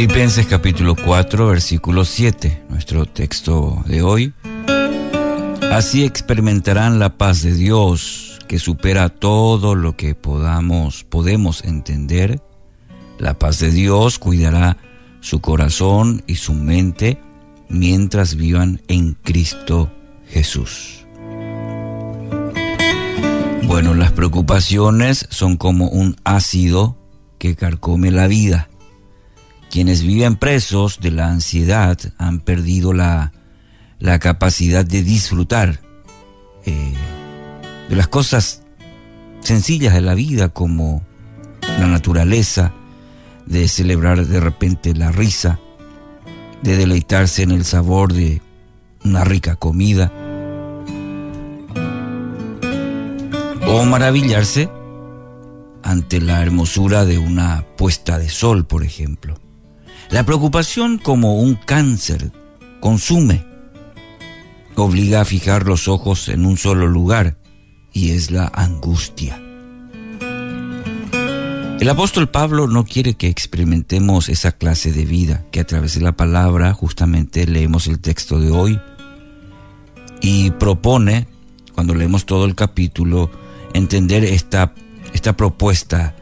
Filipenses capítulo 4, versículo 7, nuestro texto de hoy. Así experimentarán la paz de Dios que supera todo lo que podamos, podemos entender. La paz de Dios cuidará su corazón y su mente mientras vivan en Cristo Jesús. Bueno, las preocupaciones son como un ácido que carcome la vida. Quienes viven presos de la ansiedad han perdido la, la capacidad de disfrutar eh, de las cosas sencillas de la vida como la naturaleza, de celebrar de repente la risa, de deleitarse en el sabor de una rica comida o maravillarse ante la hermosura de una puesta de sol, por ejemplo. La preocupación como un cáncer consume, obliga a fijar los ojos en un solo lugar y es la angustia. El apóstol Pablo no quiere que experimentemos esa clase de vida, que a través de la palabra justamente leemos el texto de hoy y propone, cuando leemos todo el capítulo, entender esta, esta propuesta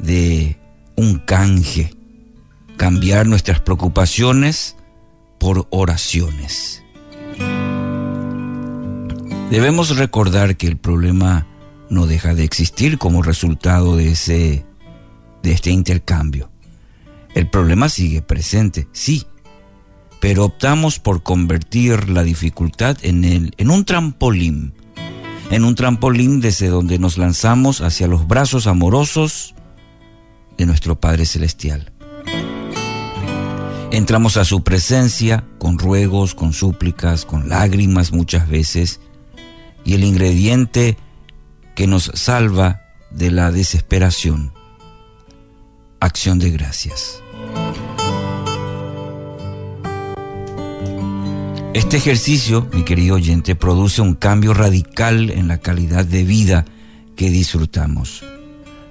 de un canje cambiar nuestras preocupaciones por oraciones. Debemos recordar que el problema no deja de existir como resultado de ese de este intercambio. El problema sigue presente, sí, pero optamos por convertir la dificultad en, el, en un trampolín, en un trampolín desde donde nos lanzamos hacia los brazos amorosos de nuestro Padre Celestial. Entramos a su presencia con ruegos, con súplicas, con lágrimas muchas veces, y el ingrediente que nos salva de la desesperación, acción de gracias. Este ejercicio, mi querido oyente, produce un cambio radical en la calidad de vida que disfrutamos.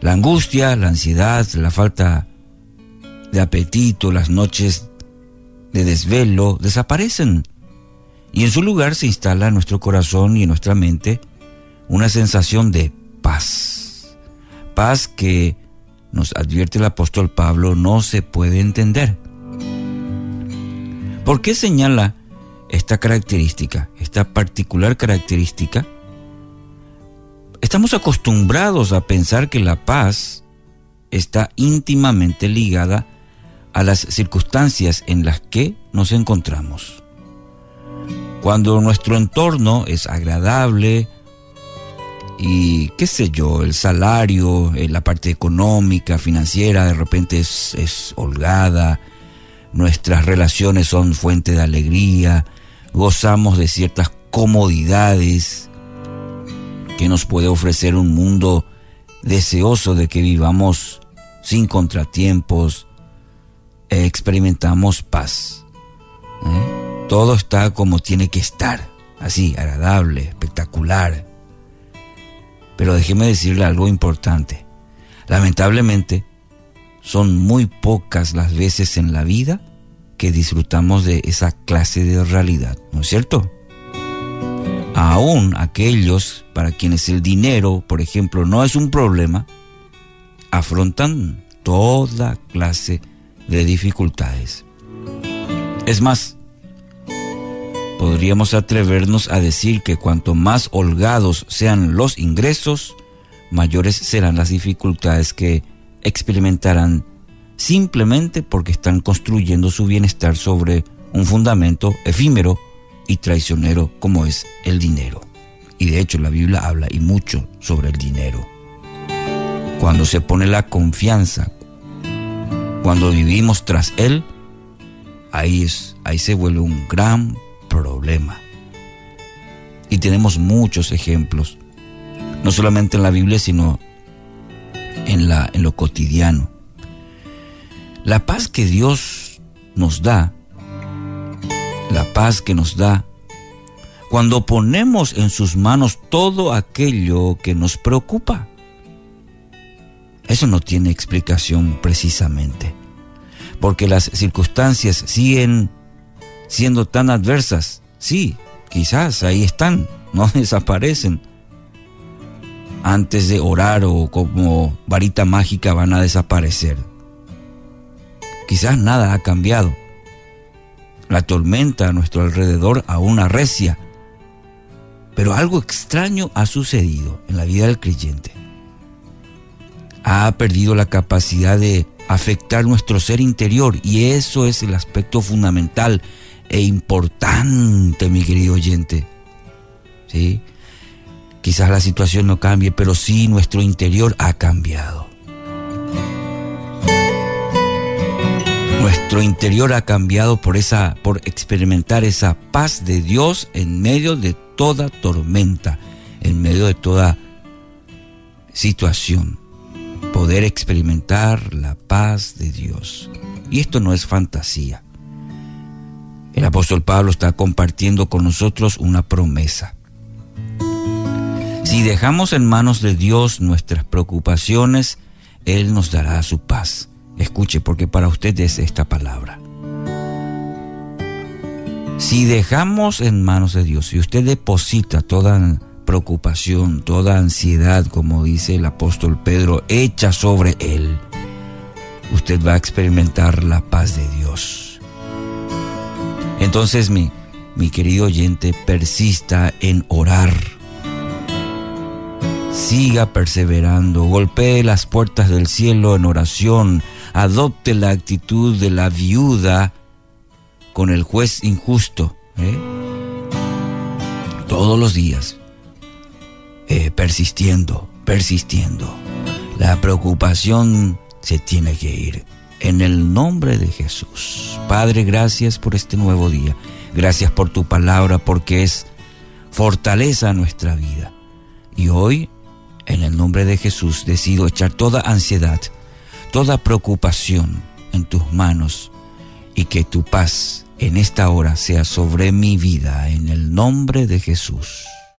La angustia, la ansiedad, la falta de apetito, las noches de desvelo desaparecen y en su lugar se instala en nuestro corazón y en nuestra mente una sensación de paz. Paz que, nos advierte el apóstol Pablo, no se puede entender. ¿Por qué señala esta característica, esta particular característica? Estamos acostumbrados a pensar que la paz está íntimamente ligada a las circunstancias en las que nos encontramos. Cuando nuestro entorno es agradable y qué sé yo, el salario, eh, la parte económica, financiera, de repente es, holgada, nuestras relaciones son fuente de alegría, gozamos de ciertas comodidades que nos puede ofrecer un mundo deseoso de que vivamos sin contratiempos, experimentamos paz. ¿eh? Todo está como tiene que estar, así, agradable, espectacular. Pero déjeme decirle algo importante. Lamentablemente, son muy pocas las veces en la vida que disfrutamos de esa clase de realidad, ¿no es cierto? Aún aquellos para quienes el dinero, por ejemplo, no es un problema, afrontan toda clase de dificultades. Es más, podríamos atrevernos a decir que cuanto más holgados sean los ingresos, mayores serán las dificultades que experimentarán simplemente porque están construyendo su bienestar sobre un fundamento efímero y traicionero como es el dinero. Y de hecho la Biblia habla y mucho sobre el dinero. Cuando se pone la confianza, cuando vivimos tras Él, ahí, es, ahí se vuelve un gran problema. Y tenemos muchos ejemplos, no solamente en la Biblia, sino en, la, en lo cotidiano. La paz que Dios nos da, la paz que nos da, cuando ponemos en sus manos todo aquello que nos preocupa. Eso no tiene explicación precisamente. porque las circunstancias siguen siendo tan adversas. Sí, quizás ahí están, no desaparecen. Antes de orar o como varita mágica van a desaparecer. Quizás nada ha cambiado. La tormenta a nuestro alrededor aún arrecia. Pero algo extraño ha sucedido en la vida del creyente. Ha perdido la capacidad de afectar nuestro ser interior y eso es el aspecto fundamental e importante, mi querido oyente. ¿Sí? Quizás la situación no cambie, pero sí nuestro interior ha cambiado. Nuestro interior ha cambiado por esa por experimentar esa paz de Dios en medio de toda tormenta, en medio de toda situación. Poder experimentar la paz de Dios. Y esto no es fantasía. El apóstol Pablo está compartiendo con nosotros una promesa. Si dejamos en manos de Dios nuestras preocupaciones, Él nos dará su paz. Escuche, porque para usted es esta palabra. Si dejamos en manos de Dios, si usted deposita toda preocupación, toda ansiedad, como dice el apóstol Pedro, hecha sobre Él, usted va a experimentar la paz de Dios. Entonces, mi, mi querido oyente, persista en orar. Siga perseverando, golpee las puertas del cielo en oración, adopte la actitud de la viuda con el juez injusto. ¿eh? Todos los días, eh, persistiendo, persistiendo. La preocupación se tiene que ir en el nombre de Jesús. Padre, gracias por este nuevo día. Gracias por tu palabra porque es fortaleza a nuestra vida. Y hoy, en el nombre de Jesús, decido echar toda ansiedad, toda preocupación en tus manos y que tu paz en esta hora sea sobre mi vida en el nombre de Jesús.